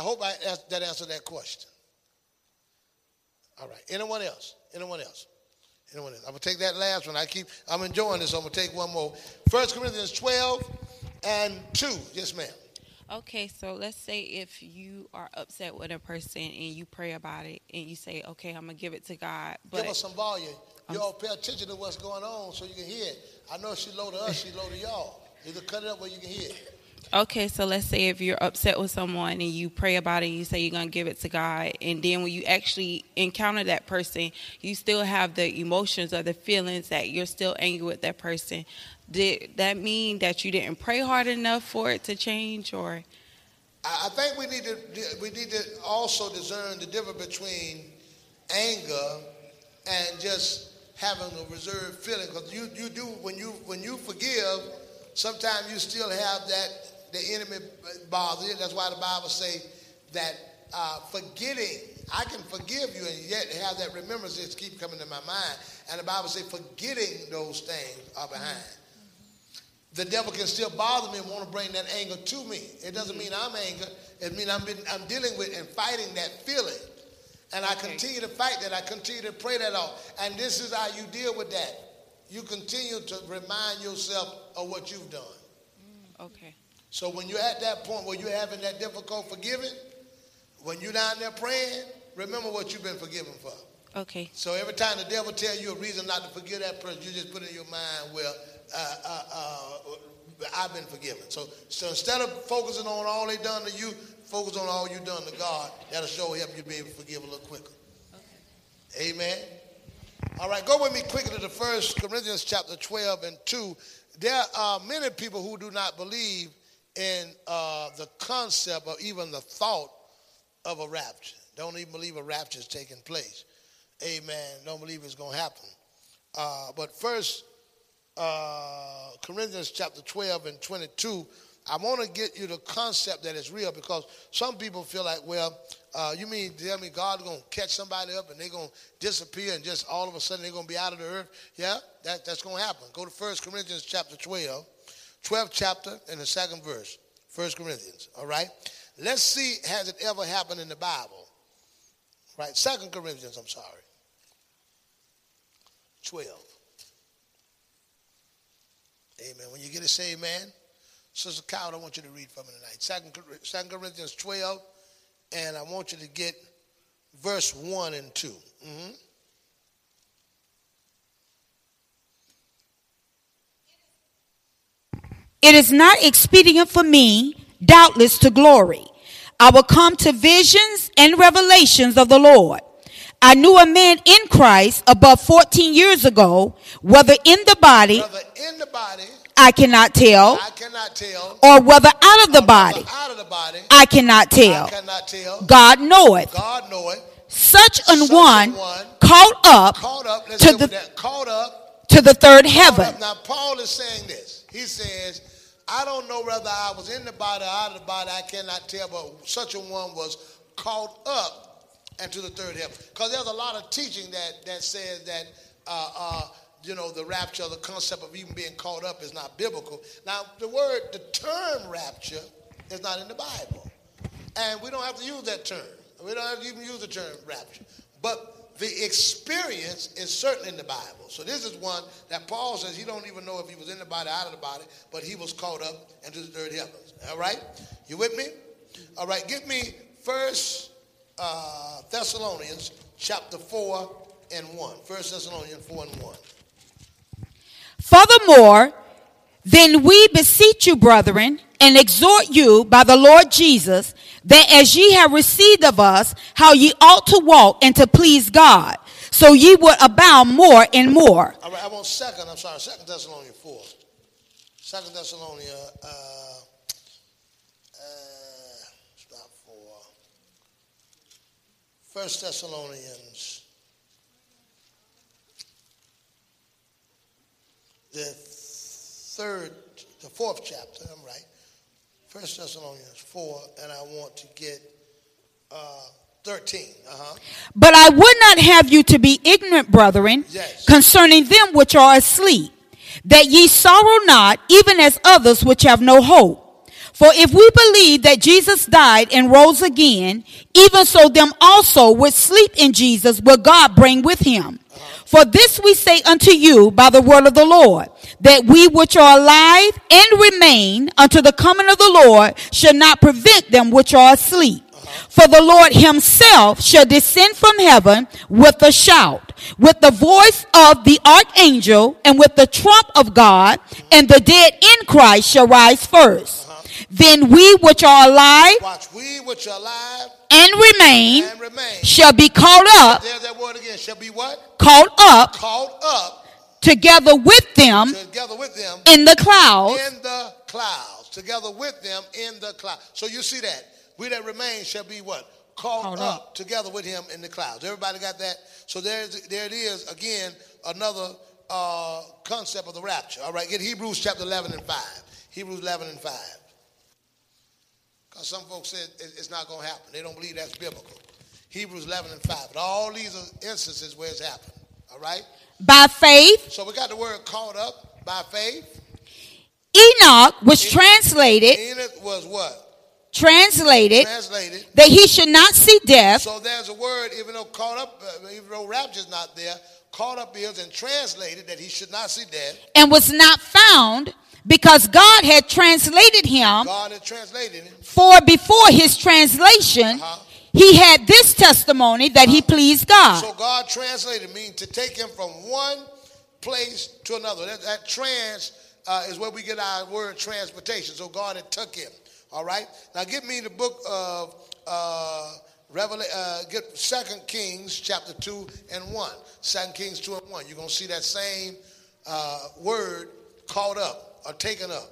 I hope I asked, that answered that question. All right. Anyone else? Anyone else? Anyone else? I'm gonna take that last one. I keep. I'm enjoying this. So I'm gonna take one more. First Corinthians 12 and 2. Yes, ma'am. Okay, so let's say if you are upset with a person and you pray about it and you say, "Okay, I'm gonna give it to God," but Give us some volume. Y'all pay attention to what's going on so you can hear it. I know she low to us, she low to y'all. Either cut it up where you can hear it. Okay, so let's say if you're upset with someone and you pray about it and you say you're going to give it to God, and then when you actually encounter that person, you still have the emotions or the feelings that you're still angry with that person. Did that mean that you didn't pray hard enough for it to change or I think we need to we need to also discern the difference between anger and just having a reserved feeling. Because you, you do when you when you forgive, sometimes you still have that the enemy bothers you. That's why the Bible say that uh, forgetting. I can forgive you and yet have that remembrance just keep coming to my mind. And the Bible say forgetting those things are behind the devil can still bother me and want to bring that anger to me. It doesn't mean I'm angry. It means I'm, been, I'm dealing with and fighting that feeling. And I continue to fight that. I continue to pray that off. And this is how you deal with that. You continue to remind yourself of what you've done. okay. So when you're at that point where you're having that difficult forgiving, when you're down there praying, remember what you've been forgiven for. Okay. So every time the devil tell you a reason not to forgive that person, you just put in your mind, well, uh, uh, uh, I've been forgiven. So, so instead of focusing on all they done to you, focus on all you done to God. That'll show help you be able to forgive a little quicker. Okay. Amen. All right, go with me quickly to the first Corinthians chapter 12 and 2. There are many people who do not believe in uh, the concept or even the thought of a rapture. Don't even believe a rapture is taking place. Amen. Don't believe it's going to happen. Uh, but first, uh, Corinthians chapter 12 and 22, I want to get you the concept that is real because some people feel like, well, uh, you mean tell me God's going to catch somebody up and they're going to disappear and just all of a sudden they're going to be out of the earth? Yeah, that, that's going to happen. Go to 1 Corinthians chapter 12, 12th chapter and the second verse. 1 Corinthians, all right? Let's see, has it ever happened in the Bible? Right, Second Corinthians, I'm sorry. 12. Amen. When you get it, say amen. Sister Coward, I want you to read for me tonight. Second, Corinthians 12, and I want you to get verse 1 and 2. Mhm. It is not expedient for me, doubtless, to glory. I will come to visions and revelations of the Lord. I knew a man in Christ above 14 years ago, whether in the body, Whether in the body, I cannot tell, I cannot tell. or whether out of the body, out of the body, I cannot tell. I cannot tell. God knoweth. God know it. Such an Such one one caught up Caught up. Let's To the- that. Caught up. to the third heaven. Now Paul is saying this. He says, I don't know whether I was in the body or out of the body. I cannot tell, but such a one was caught up into the third heaven. Because there's a lot of teaching that that says that. Uh, uh, you know, the rapture, the concept of even being caught up is not biblical. Now, the word, the term rapture is not in the Bible. And we don't have to use that term. We don't have to even use the term rapture. But the experience is certainly in the Bible. So this is one that Paul says he don't even know if he was in the body, out of the body, but he was caught up into the third heavens. All right? You with me? All right, give me first uh, Thessalonians chapter 4 and 1. First Thessalonians 4 and 1. Furthermore, then we beseech you, brethren, and exhort you by the Lord Jesus, that as ye have received of us, how ye ought to walk and to please God, so ye would abound more and more. All right, I want second, I'm sorry, second Thessalonians 4. Second Thessalonians, uh, uh, stop for First Thessalonians, the third, the fourth chapter, I'm right. First Thessalonians 4, and I want to get uh, 13. Uh-huh. But I would not have you to be ignorant, brethren, Yes. concerning them which are asleep, that ye sorrow not, even as others which have no hope. For if we believe that Jesus died and rose again, even so them also which sleep in Jesus will God bring with him. For this we say unto you by the word of the Lord, that we which are alive and remain unto the coming of the Lord shall not prevent them which are asleep. For the Lord himself shall descend from heaven with a shout, with the voice of the archangel, and with the trump of God, and the dead in Christ shall rise 1st Then we which are alive Watch, we which are alive and remain and remain. shall be caught up, There's that word again. Shall be what? caught up Caught up together with them together with them in the clouds in the clouds. Together with them in the clouds. So you see that. We that remain shall be what? Caught, Caught up, up. together with him in the clouds. Everybody got that? So there's there it is again, another uh, concept of the rapture. All right, get Hebrews chapter 11 and 5. Hebrews 11 and 5. Some folks said it's not going to happen. They don't believe that's biblical. Hebrews 11 and 5. But all these are instances where it's happened. All right? by faith. So we got the word caught up by faith. Enoch was translated, Enoch was what? translated Translated. that he should not see death So there's a word, even though caught up, uh, even though rapture's not there, caught up is and translated that he should not see death. and was not found because God had translated him. God had translated it. For before his translation, Uh-huh. he had this testimony that he pleased God. So God translated means to take him from one place to another. That, that trans uh, is where we get our word transportation. So God had took him. All right. Now give me the book of uh, Revelation. Uh, get Second Kings chapter two and one. Second Kings two and one. You're gonna see that same uh, word caught up or taken up.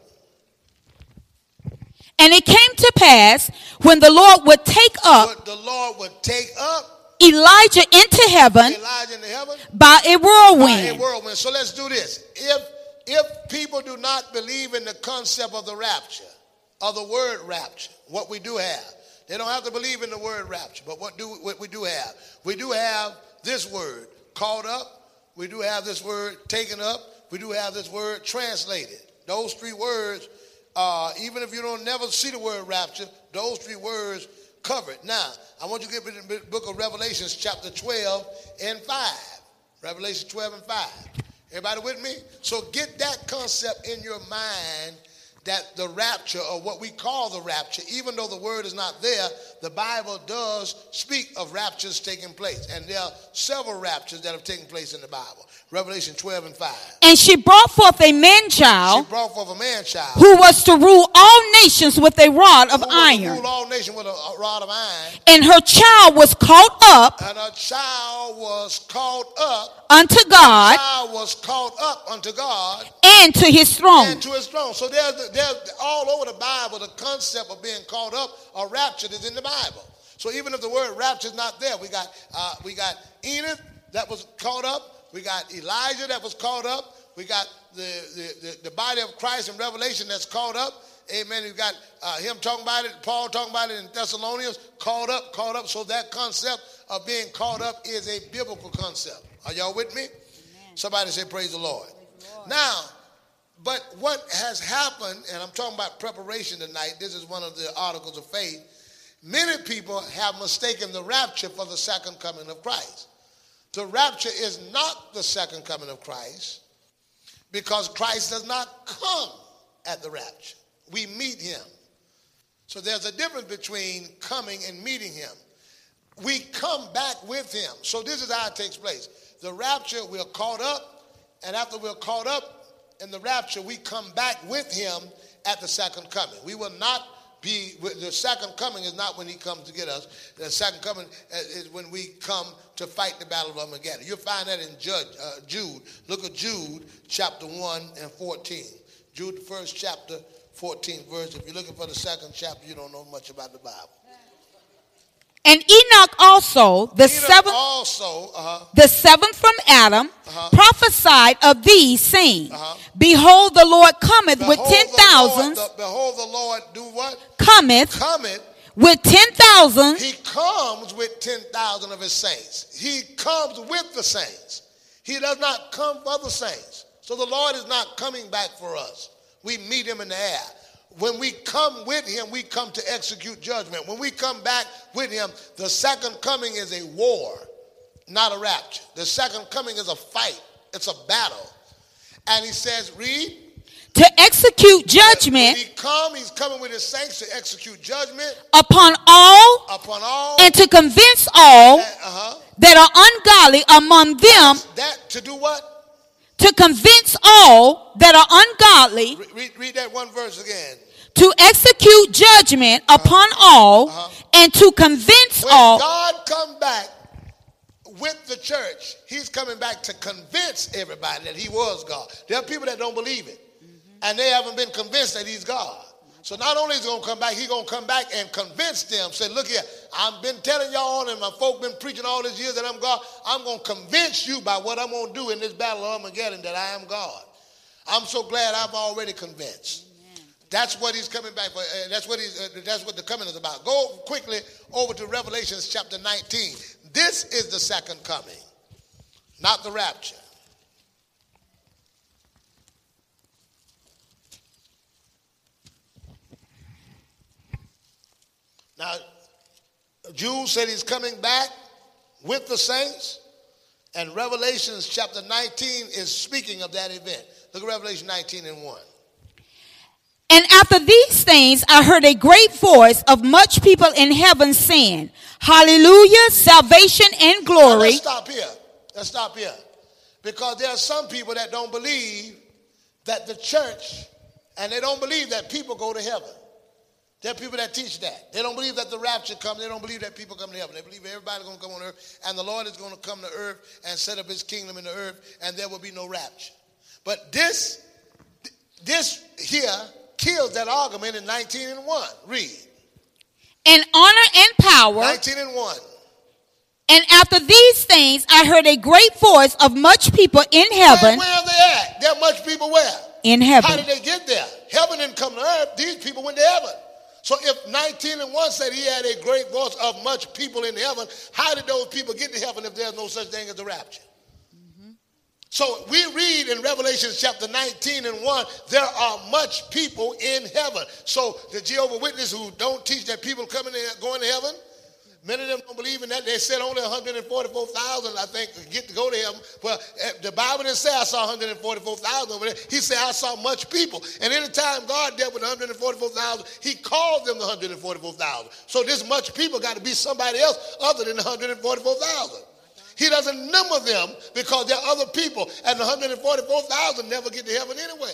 And it came to pass when the Lord would take up the Lord would take up Elijah into heaven Elijah into heaven by a by a whirlwind. whirlwind. So let's do this. If if people do not believe in the concept of the rapture, of the word rapture, what we do have, they don't have to believe in the word rapture. But what do what we do have? We do have this word called up. We do have this word taken up. We do have this word translated. Those three words, uh, even if you don't never see the word rapture, those three words cover it. Now, I want you to get the book of Revelations, chapter 12 and 5. Revelation 12 and 5. Everybody with me? So get that concept in your mind that the rapture, or what we call the rapture, even though the word is not there, the Bible does speak of raptures taking place. And there are several raptures that have taken place in the Bible. Revelation 12 and 5. And she brought forth a man child. She brought forth a man child. who was to rule all nations with a rod of who was to iron. Rule all nations with a, a rod of iron. And her child was caught up And her child was caught up. unto God Child was caught up unto God and to his throne. and to his throne. So there's, there's all over the Bible the concept of being caught up or raptured is in the Bible. So even if the word rapture is not there, we got uh, we got Enoch that was caught up. We got Elijah that was caught up. We got the, the, the, the body of Christ in Revelation that's caught up. Amen. You got uh, him talking about it, Paul talking about it in Thessalonians, caught up, caught up. So that concept of being caught up is a biblical concept. Are y'all with me? Somebody say, Praise the Lord. Now, but what has happened, and I'm talking about preparation tonight, this is one of the articles of faith. Many people have mistaken the rapture for the second coming of Christ. The rapture is not the second coming of Christ because Christ does not come at the rapture. We meet him. So there's a difference between coming and meeting him. We come back with him. So this is how it takes place. The rapture, we're caught up, and after we're caught up in the rapture, we come back with him at the second coming. We will not be, the second coming is not when he comes to get us. The second coming is when we come to fight the battle of Armageddon. You'll find that in uh, Jude. Look at Jude chapter 1 and 14. Jude, the first chapter, 14 verse. If you're looking for the second chapter, you don't know much about the Bible. And Enoch also, the Enoch seventh, also, uh-huh, the seventh from Adam, Uh-huh. prophesied of these, saying, Uh-huh. Behold, the Lord cometh with behold ten Lord- thousands, Behold the Lord do what? cometh Cometh. with ten thousands He comes with 10,000 of his saints. He comes with the saints. He does not come for the saints. So the Lord is not coming back for us. We meet him in the air. When we come with him, we come to execute judgment. When we come back with him, the second coming is a war, not a rapture. The second coming is a fight, it's a battle. And he says, read. to execute When judgment he come, he's coming with his saints to execute judgment upon all upon all. and to convince all uh-huh. that are ungodly among them That to do what? To convince all that are ungodly Re- Read, read that one verse again. to execute judgment upon all Uh-huh. and to convince When all God come back with the church, he's coming back to convince everybody that he was God. There are people that don't believe it. And they haven't been convinced that he's God. So not only is he going to come back, he's going to come back and convince them. Say, look here, I've been telling y'all and my folk been preaching all these years that I'm God. I'm going to convince you by what I'm going to do in this battle of Armageddon that I am God. I'm so glad I'm already convinced. That's what he's coming back for. Uh, that's what he's. Uh, that's what the coming is about. Go quickly over to Revelations chapter 19. This is the second coming, not the rapture. Now, Jude said he's coming back with the saints, and Revelations chapter 19 is speaking of that event. Look at Revelation 19 and 1. And after these things, I heard a great voice of much people in heaven saying, Hallelujah, salvation and Now, glory. let's stop here. Let's stop here. Because there are some people that don't believe that the church, and they don't believe that people go to heaven. There are people that teach that. They don't believe that the rapture comes. They don't believe that people come to heaven. They believe everybody's going to come on earth, and the Lord is going to come to earth and set up his kingdom in the earth, and there will be no rapture. But this, this here kills that argument in 19 and 1. Read. In honor and power. 19 and 1. And after these things, I heard a great voice of much people in heaven. where are they at? There are much people where? In heaven. How did they get there? Heaven didn't come to earth. These people went to heaven. So if 19 and 1 said he had a great voice of much people in heaven, how did those people get to heaven if there's no such thing as the rapture? Mm-hmm. So we read in Revelation chapter 19 and 1, there are much people in heaven. So the Jehovah Witness who don't teach that people coming and going to heaven, many of them don't believe in that. They said only 144,000, I think, get to go to heaven. Eh, the Bible didn't say I saw 144,000 over there. He said I saw much people. And anytime God dealt with 144,000, he called them the 144,000. So this much people got to be somebody else other than 144,000. He doesn't number them because there are other people, and 144,000 never get to heaven anyway.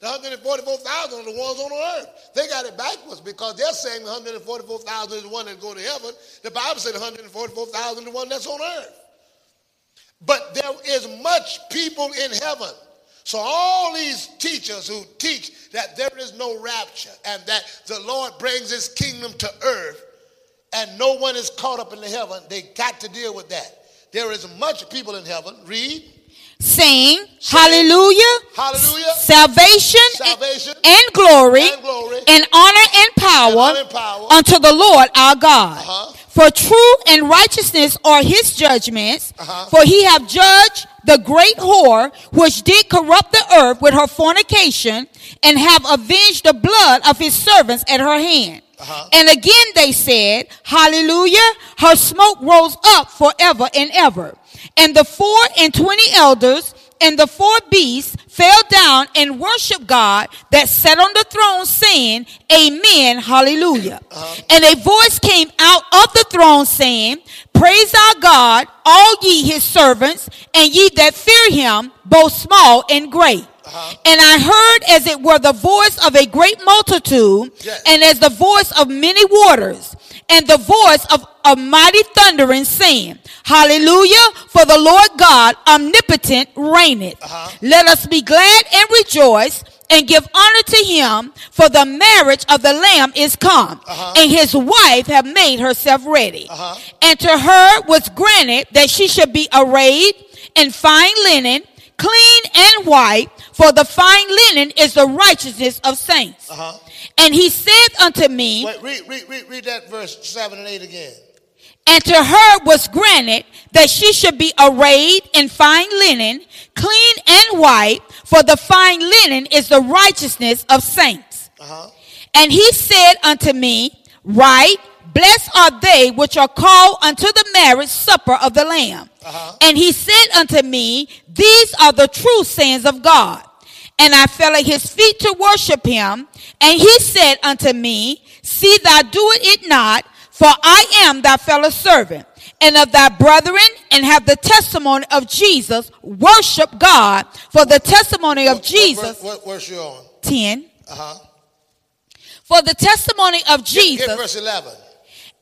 The 144,000 are the ones on the earth. They got it backwards because they're saying the 144,000 is the one that go to heaven. The Bible said 144,000 is the one that's on earth. But there is much people in heaven. So all these teachers who teach that there is no rapture and that the Lord brings his kingdom to earth and no one is caught up in the heaven, they got to deal with that. There is much people in heaven. Read. Saying, Hallelujah, Hallelujah. salvation Salvation and glory and glory and honor and power, honor and power. unto the Lord our God. Uh-huh. For true and righteousness are his judgments, Uh-huh. for he have judged the great whore which did corrupt the earth with her fornication, and have avenged the blood of his servants at her hand. Uh-huh. And again they said, Hallelujah, her smoke rose up forever and ever. And the four and twenty elders and the four beasts fell down and worshiped God that sat on the throne, saying, Amen, hallelujah. Uh-huh. And a voice came out of the throne, saying, Praise our God, all ye his servants, and ye that fear him, both small and great. Uh-huh. And I heard as it were the voice of a great multitude, Yes. and as the voice of many waters, and the voice of a mighty thundering, saying, Hallelujah, for the Lord God omnipotent reigneth. Uh-huh. Let us be glad and rejoice and give honor to him, for the marriage of the Lamb is come, uh-huh. and his wife have made herself ready. Uh-huh. And to her was granted that she should be arrayed in fine linen, clean and white, for the fine linen is the righteousness of saints. Uh-huh. And he said unto me, Wait, read, read, read, read that verse 7 and 8 again. and to her was granted that she should be arrayed in fine linen, clean and white, for the fine linen is the righteousness of saints. Uh-huh. And he said unto me, Right, blessed are they which are called unto the marriage supper of the Lamb. Uh-huh. And he said unto me, These are the true sayings of God. And I fell at his feet to worship him. And he said unto me, See thou do it not, for I am thy fellow servant and of thy brethren, and have the testimony of Jesus. Worship God, for the testimony of What- Jesus. What, verse you on? 10. Uh huh. For the testimony of Get Jesus. verse 11.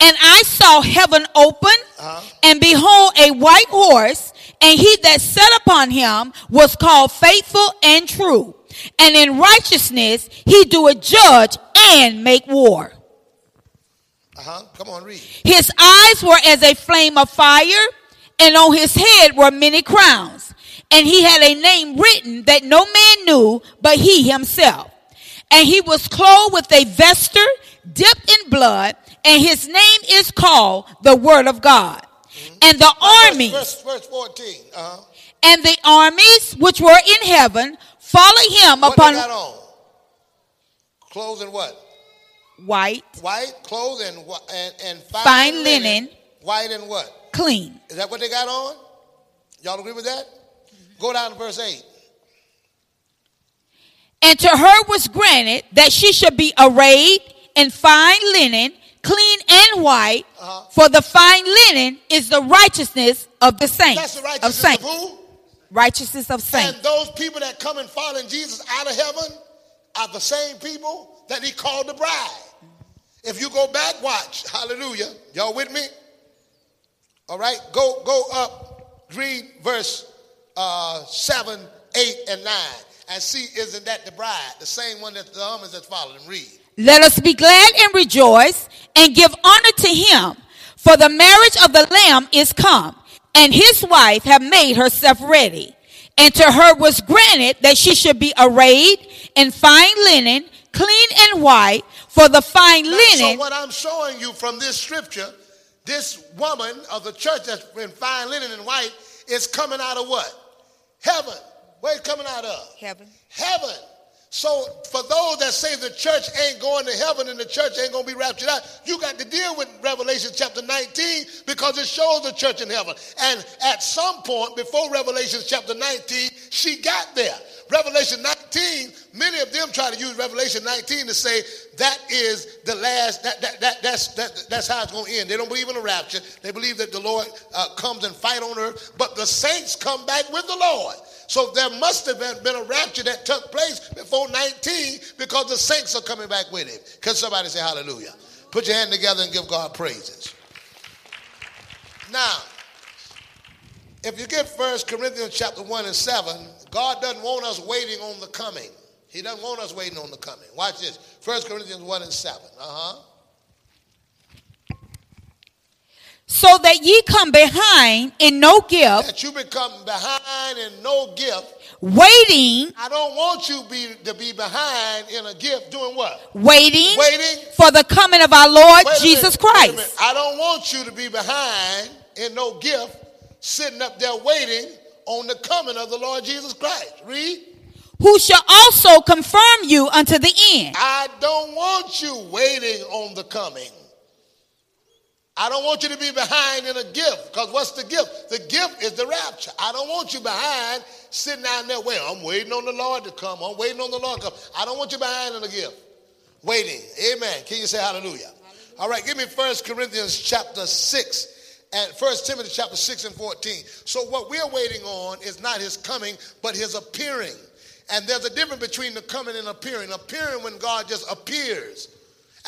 And I saw heaven open, Uh-huh. and behold, a white horse, and he that sat upon him was called faithful and true. And in righteousness he doeth judge and make war. Uh huh. Come on, read. His eyes were as a flame of fire, and on his head were many crowns. And he had a name written that no man knew but he himself. And he was clothed with a vesture dipped in blood, and his name is called the Word of God. And the armies, Verse, verse, verse 14. Uh huh. and the armies which were in heaven followed him What upon they got on? Clothes and what? white, White clothes and and, and fine, Fine linen. White and what? clean. Is that what they got on? Y'all agree with that? Go down to verse 8. And to her was granted that she should be arrayed in fine linen, clean and white, Uh-huh. for the fine linen is the righteousness of the saints. That's the righteousness of saints. who? Righteousness of saints. And those people that come and following Jesus out of heaven are the same people that he called the bride. If you go back, watch. Hallelujah. Y'all with me? All right. Go go up. Read verse uh, 7, 8, and 9. And see, isn't that the bride? The same one that the armies that followed him. Read. Let us be glad and rejoice and give honor to him, for the marriage of the Lamb is come, and his wife have made herself ready. And to her was granted that she should be arrayed in fine linen, clean and white, for the fine linen. So what I'm showing you from this scripture, this woman of the church that's in fine linen and white is coming out of what? Heaven. Where it coming out of? Heaven. Heaven. So for those that say the church ain't going to heaven and the church ain't going to be raptured out, you got to deal with Revelation chapter 19 because it shows the church in heaven. And at some point before Revelation chapter 19, she got there. Revelation 19, many of them try to use Revelation 19 to say that is the last, that, that, that, that's, that, that's how it's going to end. They don't believe in a rapture. They believe that the Lord uh, comes and fight on earth, but the saints come back with the Lord. So there must have been, been a rapture that took place before 19 because the saints are coming back with him. Can somebody say hallelujah? Put your hand together and give God praises. Now, if you get 1 Corinthians chapter 1 and 7, God doesn't want us waiting on the coming. He doesn't want us waiting on the coming. Watch this. 1 Corinthians 1 and 7. Uh-huh. so that ye come behind in no gift, That you become behind in no gift. waiting, I don't want you be, to be behind in a gift doing what? waiting, Waiting. for the coming of our Lord Jesus minute, Christ. I don't want you to be behind in no gift, sitting up there waiting on the coming of the Lord Jesus Christ. Read. who shall also confirm you unto the end. I don't want you waiting on the coming. I don't want you to be behind in a gift. Because what's the gift? The gift is the rapture. I don't want you behind sitting down there waiting. I'm waiting on the Lord to come. I'm waiting on the Lord to come. I don't want you behind in a gift. Waiting. Amen. Can you say hallelujah? All right, give me First Corinthians chapter 6 and First Timothy chapter 6 and 14. So what we're waiting on is not his coming, but his appearing. And there's a difference between the coming and appearing. Appearing when God just appears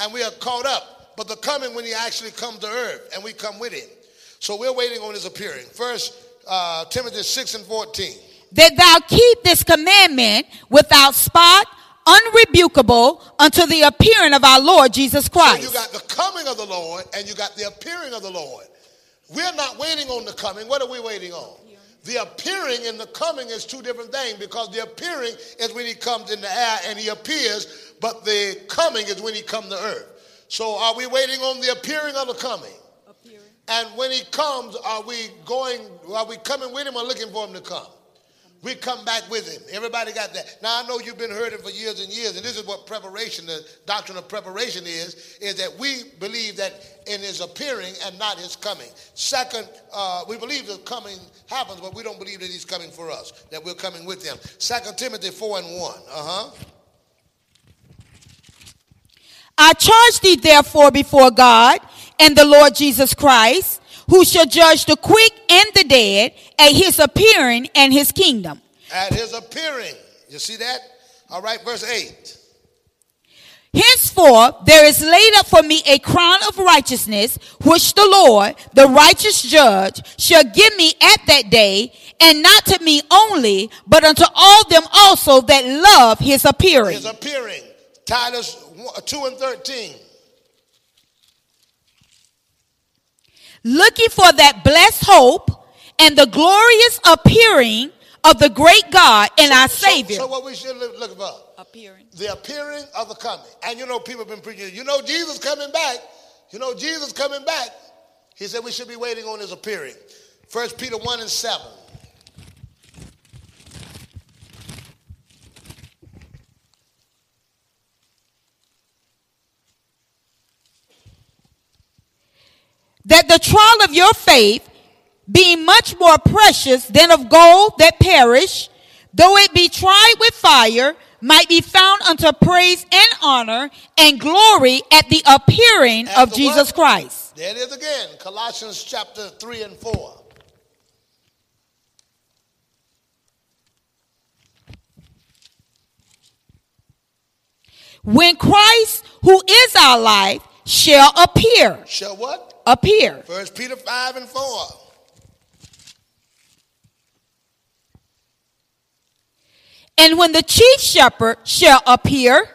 and we are caught up. But the coming when he actually comes to earth and we come with him. So we're waiting on his appearing. First uh, Timothy 6 and 14. that thou keep this commandment without spot, unrebukable, unto the appearing of our Lord Jesus So Christ. you got the coming of the Lord and you got the appearing of the Lord. We're not waiting on the coming. What are we waiting on? The appearing and the coming is two different things because the appearing is when he comes in the air and he appears, but the coming is when he comes to earth. So are we waiting on the appearing or the coming? Appearing. And when he comes, are we going, are we coming with him or looking for him to come? We come back with him. Everybody got that. Now I know you've been heard it for years and years, and this is what preparation, the doctrine of preparation is, is that we believe that in his appearing and not his coming. Second, uh, we believe the coming happens, but we don't believe that he's coming for us, that we're coming with him. Second Timothy 4 and 1. Uh-huh. I charge thee therefore before God and the Lord Jesus Christ, who shall judge the quick and the dead at his appearing and his kingdom. At his appearing. You see that? All right, verse 8. Henceforth, there is laid up for me a crown of righteousness, which the Lord, the righteous judge, shall give me at that day, and not to me only, but unto all them also that love his appearing. His appearing. Titus 2 and 13. Looking for that blessed hope and the glorious appearing of the great God and our Savior. So, what we should look, look for? appearing. The appearing of the coming. And you know, people have been preaching, you know, Jesus coming back. You know, Jesus coming back. He said we should be waiting on his appearing. First Peter 1 and 7. That the trial of your faith, being much more precious than of gold that perish, though it be tried with fire, might be found unto praise and honor and glory at the appearing At of the Jesus? Christ. There it is again. Colossians chapter 3 and 4. When Christ, who is our life, shall appear. Shall what? Appear. First Peter 5 and 4. And when the chief shepherd shall appear,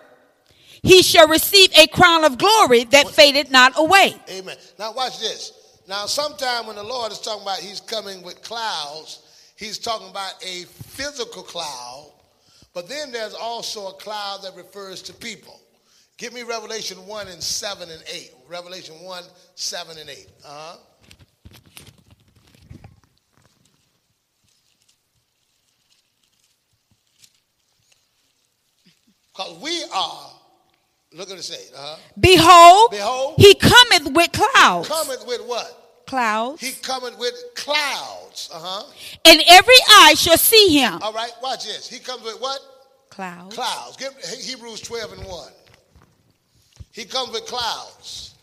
he shall receive a crown of glory that fadeth not away. Amen. Now watch this. Now, sometime when the Lord is talking about he's coming with clouds, he's talking about a physical cloud, but then there's also a cloud that refers to people. Give me Revelation 1 and 7 and 8. Revelation 1, 7 and 8. Uh-huh. Because we are, look at it say, uh-huh. Behold, Behold. he cometh with clouds. cometh with what? Clouds. He cometh with clouds. Uh-huh. and every eye shall see him. All right, watch this. He comes with what? Clouds. Clouds. Give Hebrews 12 and 1. He comes with clouds.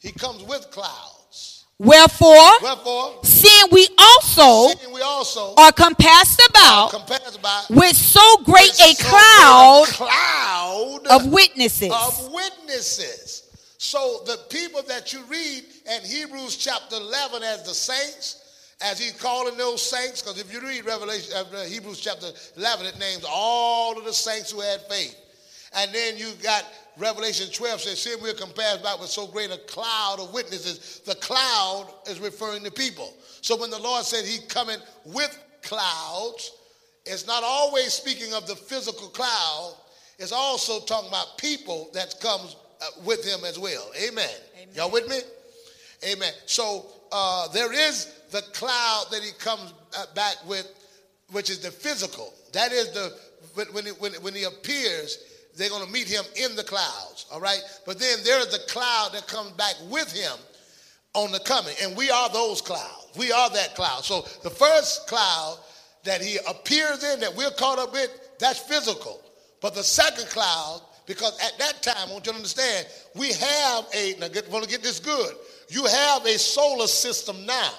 He comes with clouds. Wherefore, Wherefore, seeing we also seeing we also are compassed about compared by with so great with a so cloud cloud of witnesses. of witnesses. So the people that you read in Hebrews chapter 11 as the saints, as he's calling those saints, because if you read Revelation, uh, Hebrews chapter 11, it names all of the saints who had faith. And then you got Revelation 12 says, Seeing we're compared by with so great a cloud of witnesses, the cloud is referring to people. So when the Lord said he coming with clouds, it's not always speaking of the physical cloud, it's also talking about people that comes uh, with him as well. Amen. Y'all with me? Amen. So uh, there is the cloud that he comes uh, back with, which is the physical. That is the when when he, when, when he appears, they're going to meet him in the clouds. All right. But then there is the cloud that comes back with him on the coming, and we are those clouds. We are that cloud. So the first cloud that he appears in, that we're caught up with, that's physical. But the second cloud, because at that time, I want you to understand, we have a, now get, want to get this good, you have a solar system now.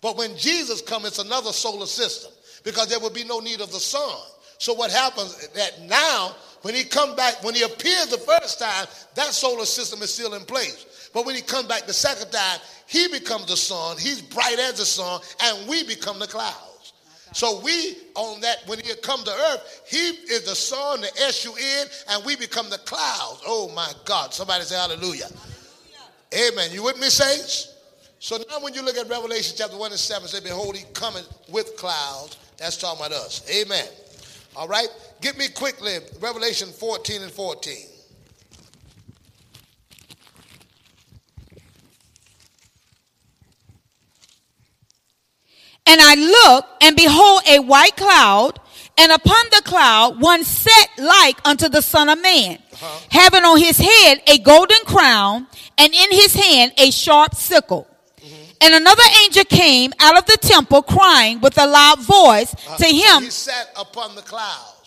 But when Jesus comes, it's another solar system because there will be no need of the sun. So what happens that now, when he come back, when he appears the first time, that solar system is still in place. But when he comes back the second time, he becomes the sun. He's bright as the sun, and we become the clouds. So we on that when he come to earth, he is the sun, the S-U-N, and we become the clouds. Oh my God! Somebody say hallelujah. Amen. You with me, saints? So now when you look at Revelation chapter 1 and 7, say, Behold, he cometh with clouds. That's talking about us. Amen. All right? Get me quickly Revelation 14 and 14. And I looked, and behold, a white cloud, and upon the cloud one set like unto the Son of Man, uh-huh. having on his head a golden crown, and in his hand a sharp sickle. Mm-hmm. And another angel came out of the temple crying with a loud voice uh-huh. to him. He sat upon the clouds.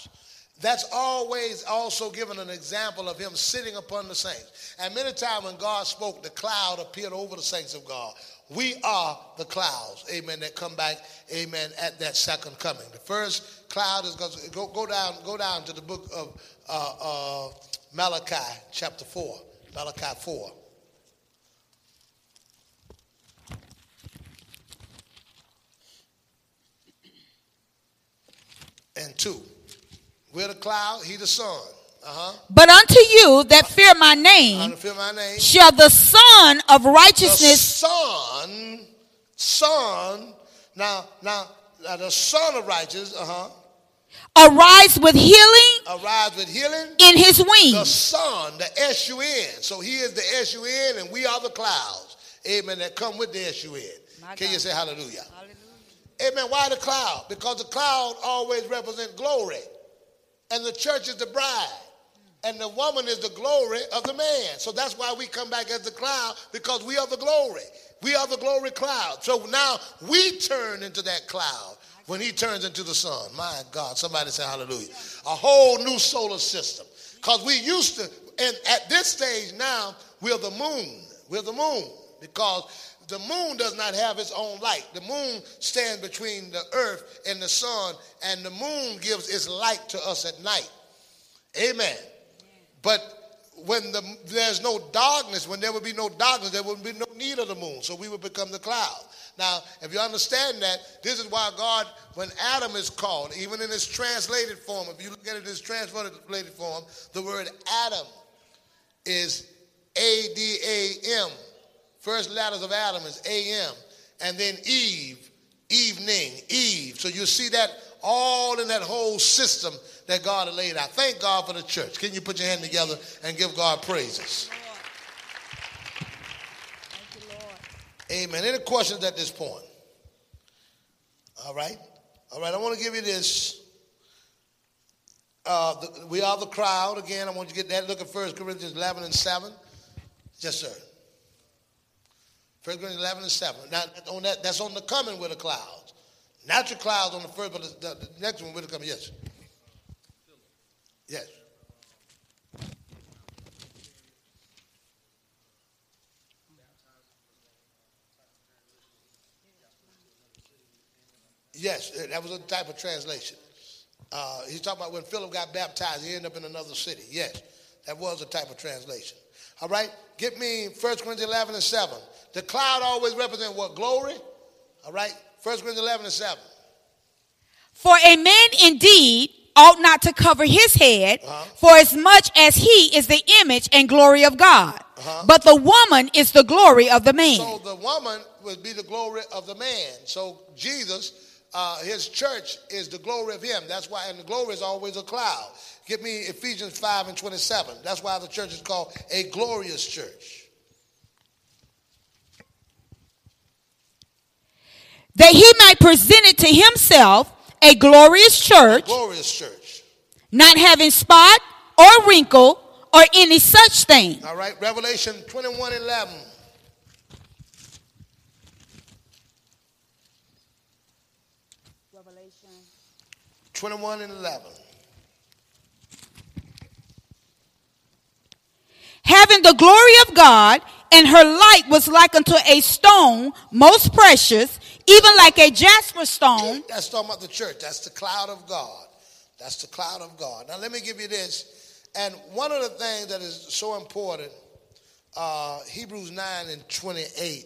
That's always also given an example of him sitting upon the saints. And many times when God spoke, the cloud appeared over the saints of God. We are the clouds, amen, that come back, amen, at that second coming. The first cloud is going to go, go down, go down to the book of uh, uh, Malachi, chapter 4. Malachi 4. and 2. We're the cloud, he the sun. Uh-huh. But unto you that fear my name don't my name. shall the Sun of righteousness sun, sun. Now, now, now the sun of righteousness, uh-huh. arise with healing Arise with healing. in his wings. The sun, the S-U-N. So he is the S-U-N and we are the clouds. Amen. That come with the S-U-N. My Can you say hallelujah? Amen. Why the cloud? Because the cloud always represents glory. And the church is the bride. And the woman is the glory of the man. So that's why we come back as the cloud, because we are the glory. We are the glory cloud. So now we turn into that cloud when he turns into the sun. My God, somebody say hallelujah. A whole new solar system. Because we used to, and at this stage now, we're the moon. We're the moon. Because the moon does not have its own light. The moon stands between the earth and the sun, and the moon gives its light to us at night. Amen. But when the, there's no darkness, when there would be no darkness, there would be no need of the moon. So we would become the cloud. Now, if you understand that, this is why God, when Adam is called, even in its translated form, if you look at it in its translated form, the word Adam is A D A M. First letters of Adam is A M. And then Eve, evening, Eve. So you see that all in that whole system that God had laid out. Thank God for the church. Can you put your hand together and give God praises? Amen. Any questions at this point? All right. All right. I want to give you this. Uh, the, we are the crowd. Again, I want you to get that. Look at 1 Corinthians 11 and 7. Yes, sir. 1 Corinthians 11 and 7. Now, on that, that's on the coming with the clouds. Natural clouds on the first, but the, the, the next one with the coming. Yes. Yes. Yes, uh, that was a type of translation. Uh, he's talking about when Philip got baptized, he ended up in another city. Yes, that was a type of translation. All right, get me 1 Corinthians 11 and 7. The cloud always represents what? Glory? All right, 1 Corinthians 11 and 7. For a man indeed ought not to cover his head, Uh-huh. for as much as he is the image and glory of God. Uh-huh. But the woman is the glory of the man. So the woman would be the glory of the man. So Jesus, uh, his church is the glory of him. That's why, and the glory is always a cloud. Give me Ephesians 5 and 27. That's why the church is called a glorious church. that he might present it to himself a glorious church, Glorious church. not having spot or wrinkle or any such thing, All right, Revelation 21 11. Revelation. 21 and 11. Having the glory of God, and her light was like unto a stone most precious, even like a jasper stone, That's talking about the church. That's the cloud of God. That's the cloud of God. Now, let me give you this. And one of the things that is so important, uh, Hebrews 9 and 28.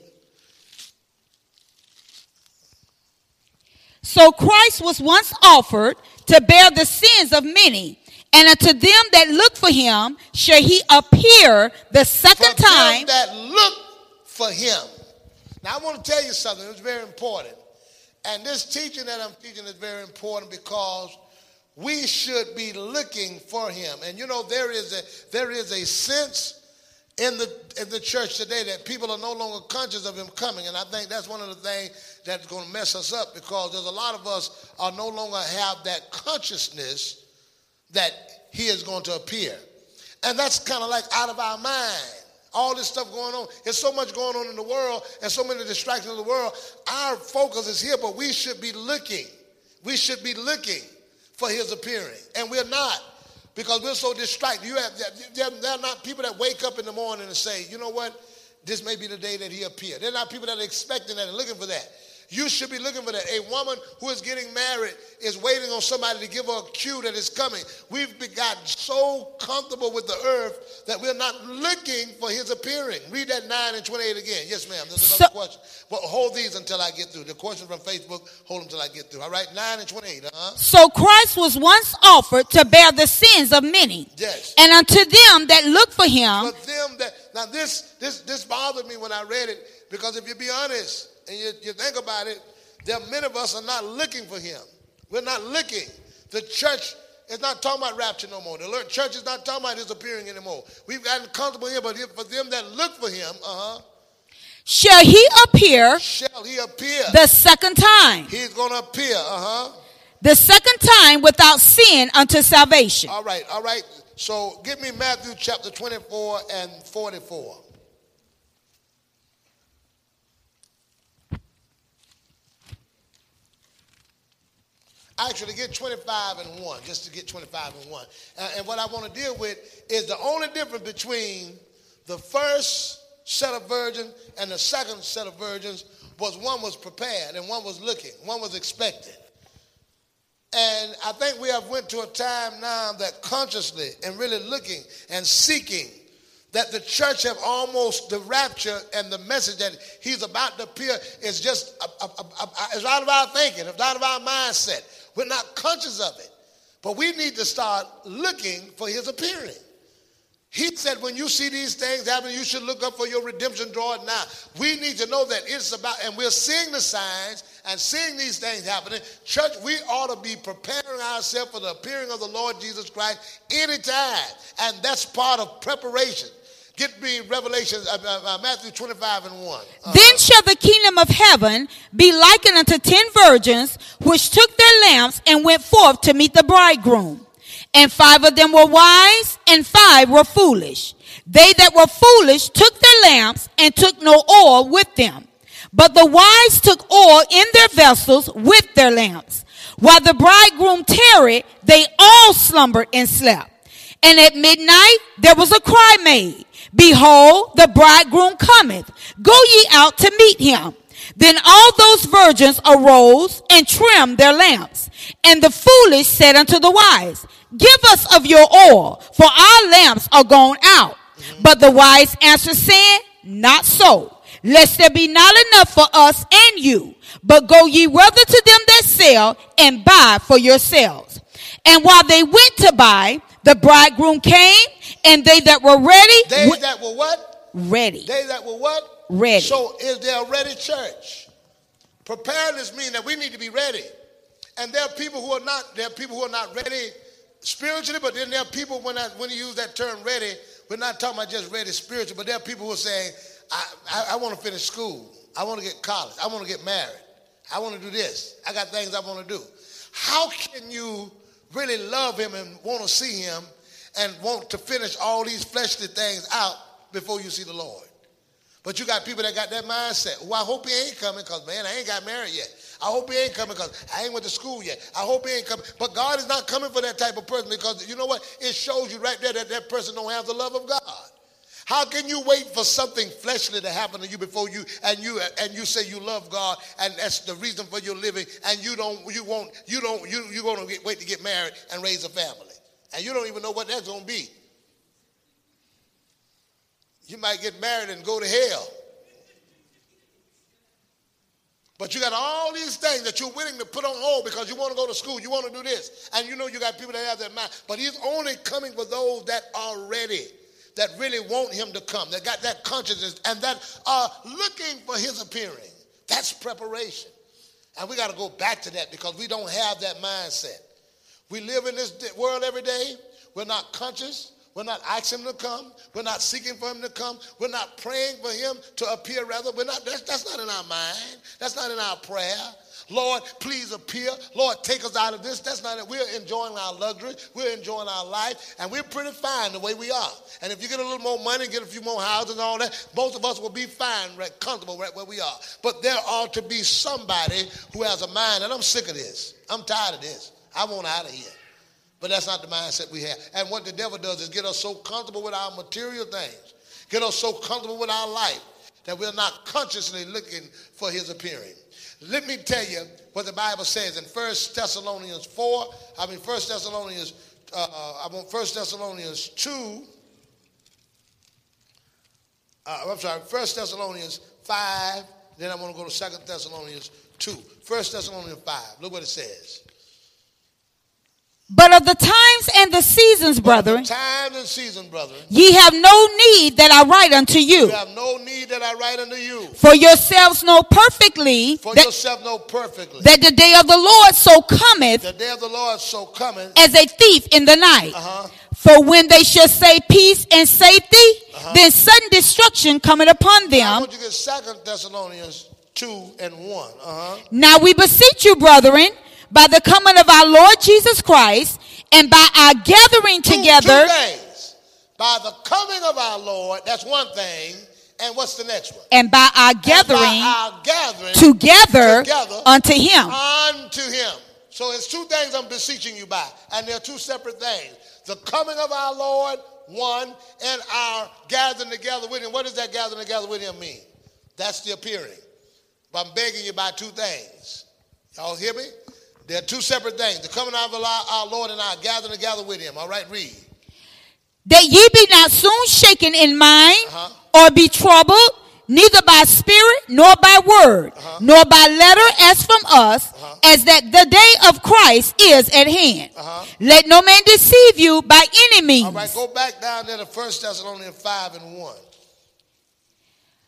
So Christ was once offered to bear the sins of many, and unto them that look for him shall he appear the second For them time that look for him. Now, I want to tell you something. It's very important. And this teaching that I'm teaching is very important because we should be looking for him. And you know, there is a there is a sense in the in the church today that people are no longer conscious of him coming, and I think that's one of the things that's going to mess us up because there's a lot of us are no longer have that consciousness that he is going to appear, and that's kind of like out of our mind. All this stuff going on. There's so much going on in the world and so many distractions in the world. Our focus is here, but we should be looking. We should be looking for his appearing, and we're not because we're so distracted. You have there are not people that wake up in the morning and say, you know what, this may be the day that he appeared. They're not people that are expecting that and looking for that. You should be looking for that. A woman who is getting married is waiting on somebody to give her a cue that is coming. We've gotten so comfortable with the earth that we're not looking for his appearing. Read that 9 and 28 again. Yes, ma'am. There's another so, question. But hold these until I get through. The question from Facebook, hold them until I get through. All right, 9 and 28. Uh-huh. So Christ was once offered to bear the sins of many. Yes. And unto them that look for him. For them that, now this, this, this bothered me when I read it because if you be honest, and you, you think about it, there are many of us are not looking for him. We're not looking. The church is not talking about rapture no more. The church is not talking about his appearing anymore. We've gotten comfortable here, but for them that look for him, uh-huh. Shall he appear? Shall he appear? The second time. He's going to appear, uh-huh. The second time without sin unto salvation. All right, all right. So give me Matthew chapter 24 and 44. Actually, get 25 and 1, just to get 25 and 1. Uh, and what I want to deal with is the only difference between the first set of virgins and the second set of virgins was one was prepared and one was looking, one was expecting. And I think we have went to a time now that consciously and really looking and seeking that the church have almost the rapture and the message that he's about to appear is just a, a, a, it's out of our thinking, it's out of our mindset. We're not conscious of it. But we need to start looking for his appearing. He said, when you see these things happening, you should look up for your redemption drawing now. We need to know that it's about, and we're seeing the signs and seeing these things happening. Church, we ought to be preparing ourselves for the appearing of the Lord Jesus Christ anytime. And that's part of preparation. Get me Revelation, uh, uh, uh, Matthew 25 and 1. Uh-huh. Then shall the kingdom of heaven be likened unto ten virgins, which took their lamps and went forth to meet the bridegroom. And five of them were wise, and five were foolish. They that were foolish took their lamps and took no oil with them. But the wise took oil in their vessels with their lamps. While the bridegroom tarried, they all slumbered and slept. And at midnight there was a cry made Behold, the bridegroom cometh. Go ye out to meet him. Then all those virgins arose and trimmed their lamps. And the foolish said unto the wise, Give us of your oil, for our lamps are gone out. But the wise answered, saying, Not so, lest there be not enough for us and you. But go ye rather to them that sell and buy for yourselves. And while they went to buy, the bridegroom came, and they that were ready. They that were what? Ready. They that were what? Ready. So is there a ready church? Preparedness means that we need to be ready. And there are people who are not, there are people who are not ready spiritually, but then there are people when I when you use that term ready, we're not talking about just ready spiritually, but there are people who are saying, I, I, I want to finish school. I want to get college. I want to get married. I want to do this. I got things I want to do. How can you really love him and want to see him and want to finish all these fleshly things out before you see the Lord. But you got people that got that mindset. Well, I hope he ain't coming because, man, I ain't got married yet. I hope he ain't coming because I ain't went to school yet. I hope he ain't coming. But God is not coming for that type of person because you know what? It shows you right there that that person don't have the love of God. How can you wait for something fleshly to happen to you before you and you and you say you love God and that's the reason for your living and you don't you won't you don't you you're going to wait to get married and raise a family and you don't even know what that's going to be. You might get married and go to hell. But you got all these things that you're willing to put on hold because you want to go to school, you want to do this, and you know you got people that have that mind. But he's only coming for those that are ready that really want him to come, that got that consciousness, and that are looking for his appearing. That's preparation. And we got to go back to that because we don't have that mindset. We live in this world every day. We're not conscious. We're not asking him to come. We're not seeking for him to come. We're not praying for him to appear, rather. We're not, that's, that's not in our mind. That's not in our prayer. Lord, please appear. Lord, take us out of this. That's not it. We're enjoying our luxury. We're enjoying our life, and we're pretty fine the way we are. And if you get a little more money, get a few more houses and all that, most of us will be fine, right, comfortable right where we are. But there ought to be somebody who has a mind, and I'm sick of this. I'm tired of this. I want out of here. But that's not the mindset we have. And what the devil does is get us so comfortable with our material things, get us so comfortable with our life that we're not consciously looking for his appearing. Let me tell you what the Bible says in 1 Thessalonians 4, I mean 1 Thessalonians, uh, uh I want 1 Thessalonians 2, uh, I'm sorry, 1 Thessalonians 5, then I'm going to go to 2 Thessalonians 2. 1 Thessalonians 5, look what it says. But of the times and the seasons, brethren, times and seasons, brethren, ye have no need that I write unto you. You have no need that I write unto you. For yourselves know perfectly For that, yourself know perfectly that the day of the Lord so cometh the day of the Lord so coming. as a thief in the night. Uh-huh. For when they shall say peace and safety, then sudden destruction cometh upon I them. want you to get Second Thessalonians 2 and 1. Uh-huh. Now we beseech you, brethren, by the coming of our Lord Jesus Christ and by our gathering together, Two things. By the coming of our Lord, that's one thing. And what's the next one? and by our And by gathering our gathering together together unto him. unto him. So it's two things I'm beseeching you by, and they're two separate things. The coming of our Lord, one, and our gathering together with him. What does that gathering together with him mean? That's the appearing. But I'm begging you by two things. Y'all hear me? They're two separate things. The coming out of our Lord and our gathering together with him. All right, read. that ye be not soon shaken in mind Uh-huh. or be troubled, neither by spirit nor by word, Uh-huh. nor by letter as from us, as that the day of Christ is at hand. Uh-huh. Let no man deceive you by any means. All right, go back down there to 1 Thessalonians 5 and 1.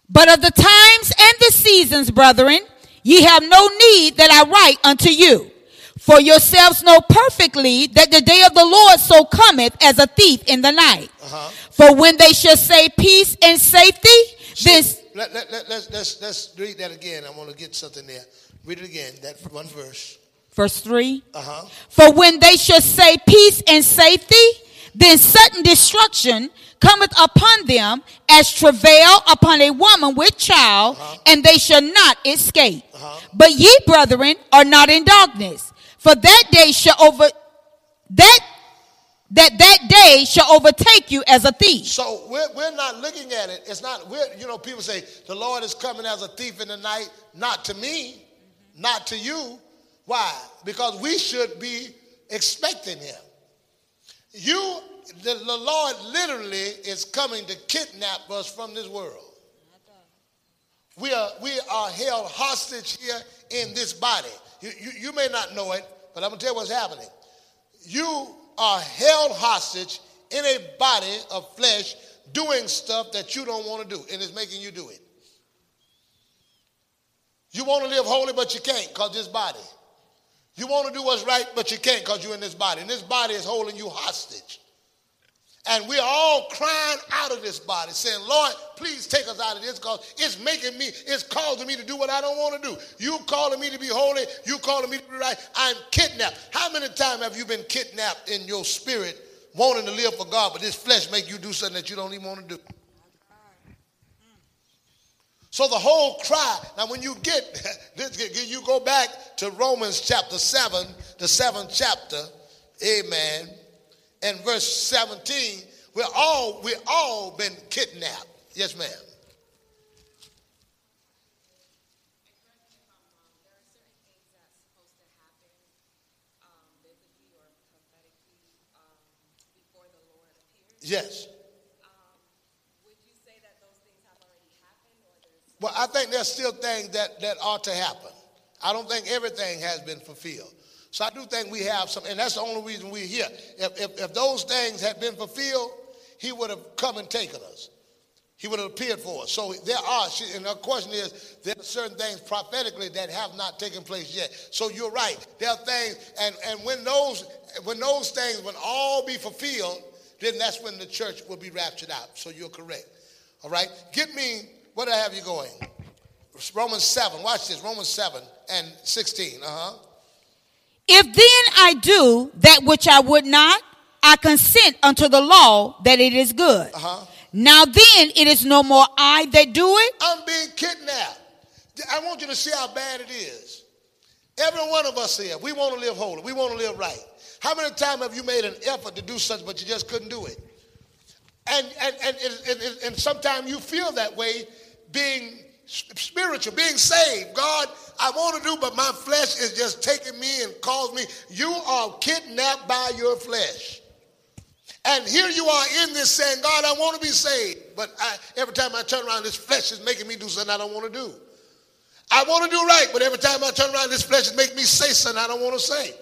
But of the times and the seasons, brethren, ye have no need that I write unto you. For yourselves know perfectly that the day of the Lord so cometh as a thief in the night. Uh-huh. For when they shall say peace and safety, then Let, let, let, let's, let's, let's read that again. I want to get something there. Read it again, that one verse. verse 3 Uh-huh. For when they shall say peace and safety, then sudden destruction cometh upon them as travail upon a woman with child, and they shall not escape. But ye, brethren, are not in darkness, for that day shall over that that that day shall overtake you as a thief. So we're, we're not looking at it. It's not, we're, you know, people say, the Lord is coming as a thief in the night. Not to me, not to you. Why? Because we should be expecting him. You, the, the Lord literally is coming to kidnap us from this world. We are, we are held hostage here in this body. You, you, you may not know it, but I'm going to tell you what's happening. You are held hostage in a body of flesh doing stuff that you don't want to do, and it's making you do it. You want to live holy, but you can't because this body. You want to do what's right, but you can't because you're in this body. And this body is holding you hostage. And we're all crying out of this body, saying, Lord, please take us out of this because it's making me, it's causing me to do what I don't want to do. You calling me to be holy, you calling me to be right. I'm kidnapped. How many times have you been kidnapped in your spirit, wanting to live for God, but this flesh make you do something that you don't even want to do? So the whole cry, now when you get, you go back to Romans chapter 7, the seventh chapter, amen, and verse 17, we're all, we all been kidnapped. Yes, ma'am. Yes. Would you say that those things have already happened? Well, I think there's still things that, that ought to happen. I don't think everything has been fulfilled. So I do think we have some, and that's the only reason we're here. If, if, if those things had been fulfilled, he would have come and taken us. He would have appeared for us. So there are, and the question is, there are certain things prophetically that have not taken place yet. So you're right. There are things, and, and when those when those things will all be fulfilled, then that's when the church will be raptured out. So you're correct. All right? Get me, what do I have you going? Romans 7. Watch this. Romans 7 and 16. Uh huh. If then I do that which I would not, I consent unto the law that it is good. Uh-huh. Now then it is no more I that do it, I'm being kidnapped. I want you to see how bad it is. Every one of us here, we want to live holy. We want to live right. How many times have you made an effort to do something, but you just couldn't do it? And, and, and, and, and, and sometimes you feel that way being spiritual, being saved. God, I want to do, but my flesh is just taking me and calls me. You are kidnapped by your flesh. And here you are in this saying, God, I want to be saved. But I, every time I turn around, this flesh is making me do something I don't want to do. I want to do right, but every time I turn around, this flesh is making me say something I don't want to say.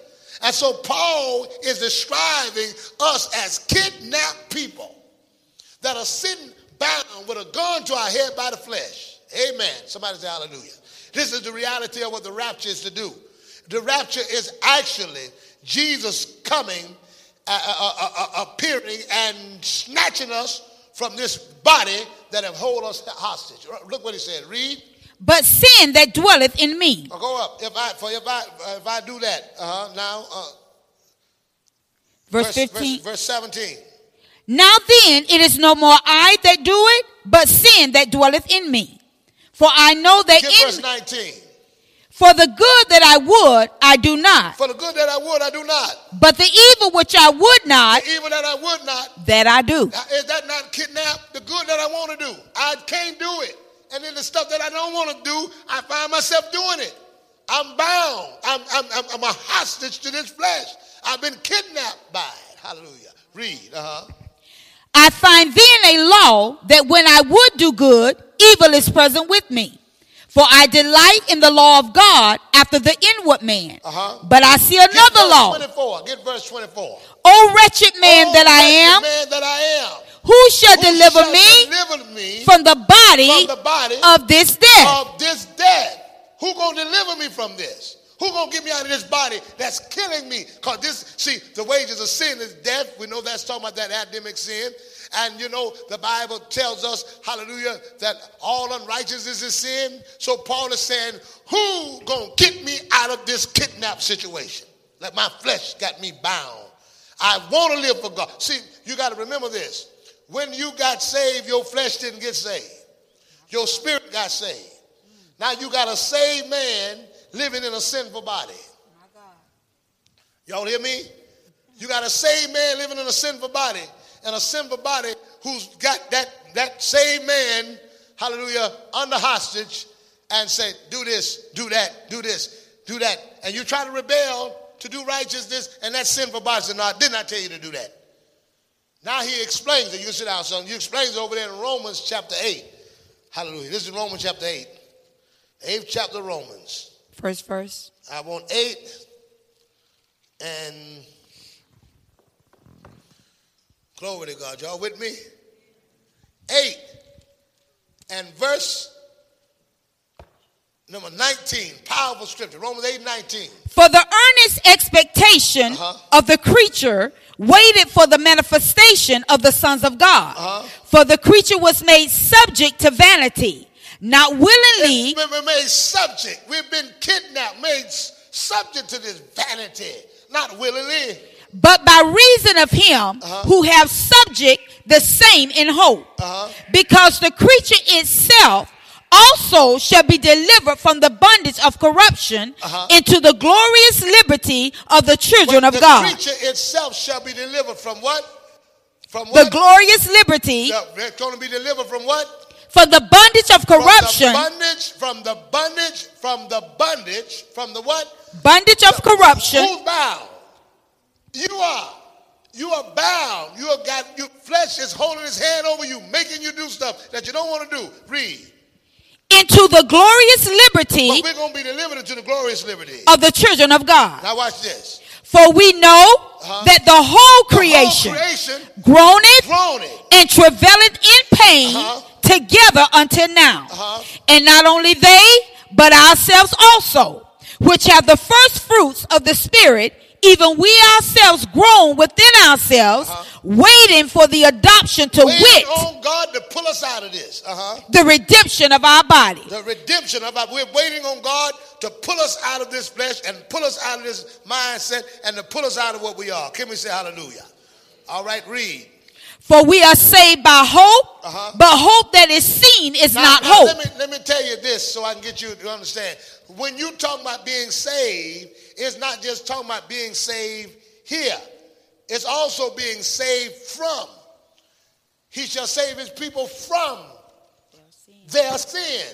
And so Paul is describing us as kidnapped people that are sitting bound with a gun to our head by the flesh. Amen. Somebody say hallelujah. This is the reality of what the rapture is to do. The rapture is actually Jesus coming, uh, uh, uh, uh appearing, and snatching us from this body that have hold us hostage. Look what he said. Read. but sin that dwelleth in me. Go up. If I for if I if I do that, uh-huh, now uh, Verse 15. verse, verse 17. Now then it is no more I that do it, but sin that dwelleth in me. For I know that Get in verse 19. for the good that I would, I do not. For the good that I would, I do not. But the evil which I would not, The evil that I would not, that I do. is that not kidnap? The good that I want to do, I can't do it. And then the stuff that I don't want to do, I find myself doing it. I'm bound. I'm, I'm, I'm, I'm a hostage to this flesh. I've been kidnapped by it. Hallelujah. Read. Uh-huh. I find then a law that when I would do good, evil is present with me. For I delight in the law of God after the inward man. Uh-huh. But I see another verse law. 24. Get verse 24. O wretched man Oh, that I wretched am, Man that I am. who shall Who deliver shall me deliver me from the body from the body of this death? of this death. Who gonna deliver me from this? Who gonna get me out of this body that's killing me? Cause this, see, the wages of sin is death. We know that's talking about that Adamic sin. And you know, the Bible tells us, hallelujah, that all unrighteousness is sin. So Paul is saying, who gonna get me out of this kidnap situation? Like my flesh got me bound. I want to live for God. See, you got to remember this. When you got saved, your flesh didn't get saved. Your spirit got saved. Now you got a saved man living in a sinful body. Y'all hear me? You got a saved man living in a sinful body, and a sinful body who's got that, that saved man, hallelujah, under hostage, and say, do this, do that, do this, do that. And you try to rebel to do righteousness, and that sinful body said, No, I did not tell you to do that. Now he explains it. You can sit down, son. You explains it over there in Romans chapter 8. Hallelujah. This is Romans chapter 8. Eighth chapter of Romans. First verse. I want 8 and glory to God. Y'all with me? 8 and verse number 19. Powerful scripture. Romans 8 19. For the earnest expectation Uh-huh. of the creature waited for the manifestation of the sons of God. Uh-huh. For the creature was made subject to vanity, not willingly, We've been made subject. We've been kidnapped, made subject to this vanity, not willingly. but by reason of him who have subject the same in hope. Uh-huh. Because the creature itself also shall be delivered from the bondage of corruption Uh-huh. into the glorious liberty of the children But of God. the creature itself shall be delivered from what? From The glorious liberty They're going to be delivered from what? From the bondage of corruption, From the bondage, from the bondage, from the bondage, from the what? bondage of corruption Who's bound? You are. You are bound. You have got your flesh is holding his hand over you, making you do stuff that you don't want to do. Read. into the glorious liberty But we're going to be delivered into the glorious liberty. of the children of God. Now watch this. For we know Uh-huh. that the whole The whole creation creation groaneth and travaileth in pain Uh-huh. Together until now. Uh-huh. And not only they, but ourselves also, which have the first fruits of the Spirit, even we ourselves groan within ourselves, waiting for the adoption to Waiting wit on God to pull us out of this. Uh-huh. the redemption of our body. The redemption of our, we're waiting on God to pull us out of this flesh and pull us out of this mindset and to pull us out of what we are. Can we say hallelujah? All right, read. For we are saved by hope, Uh-huh. but hope that is seen is Now- not now hope. Let me, let me tell you this so I can get you to understand. When you talk about being saved, it's not just talking about being saved here, it's also being saved from. He shall save his people from their sin.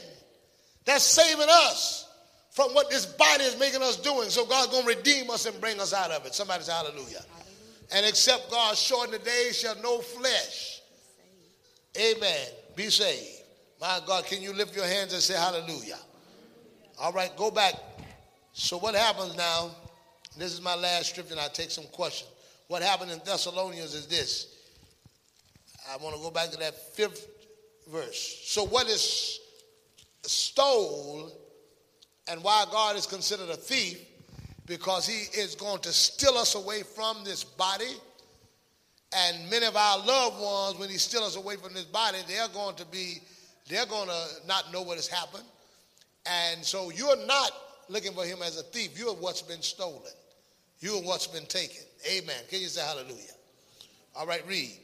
That's saving us from what this body is making us doing. So God's going to redeem us and bring us out of it. Somebody say hallelujah. And except God shorten the days shall no flesh. Amen. Be saved. My God, can you lift your hands and say hallelujah? All right, go back. So what happens now? This is my last scripture, and I'll take some questions. What happened in Thessalonians is this. I want to go back to that fifth verse. So what is stole and why God is considered a thief? Because he is going to steal us away from this body. And many of our loved ones, when he steals us away from this body, they're going to be, they're going to not know what has happened. And so you're not looking for him as a thief. You're what's been stolen. You're what's been taken. Amen. Can you say hallelujah? All right, read.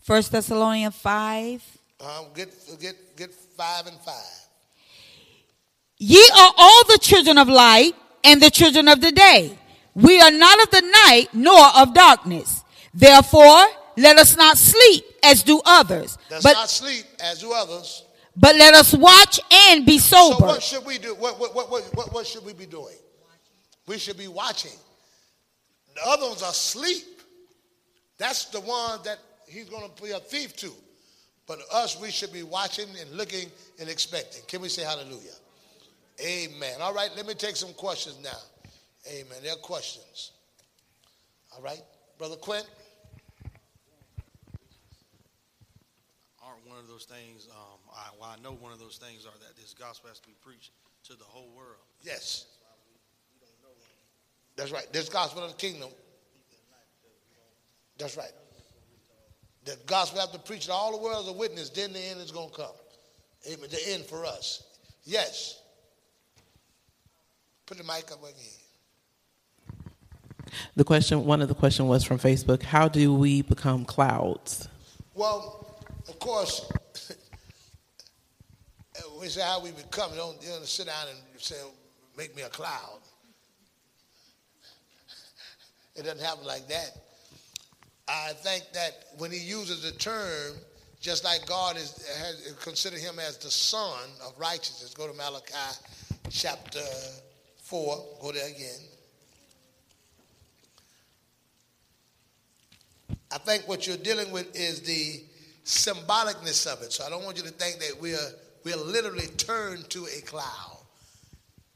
First Thessalonians 5. Um, get, get, get five and five. Ye are all the children of light and the children of the day. We are not of the night nor of darkness. Therefore, let us not sleep as do others, Let's but, not sleep as do others. but let us watch and be sober. So what should we do? What, what, what, what, what, should we be doing? We should be watching. The other ones are asleep. That's the one that he's going to be a thief to. But us, we should be watching and looking and expecting. Can we say hallelujah? Amen. All right, let me take some questions now. Amen. There are questions. All right, Brother Quint. aren't one of those things, um, I, well, I know one of those things are that this gospel has to be preached to the whole world. Yes. That's right. This gospel of the kingdom. That's right. The gospel have to preach to all the world as a witness, then the end is going to come. Amen. The end for us. Yes. Put the mic up again. The question, one of the question was from Facebook. How do we become clouds? Well, of course, we say how we become, you don't, you don't sit down and say, make me a cloud. It doesn't happen like that. I think that when he uses the term, just like God is has considered him as the Sun of righteousness. Go to Malachi chapter four. Go there again. I think what you're dealing with is the symbolicness of it. So I don't want you to think that we are we are literally turned to a cloud.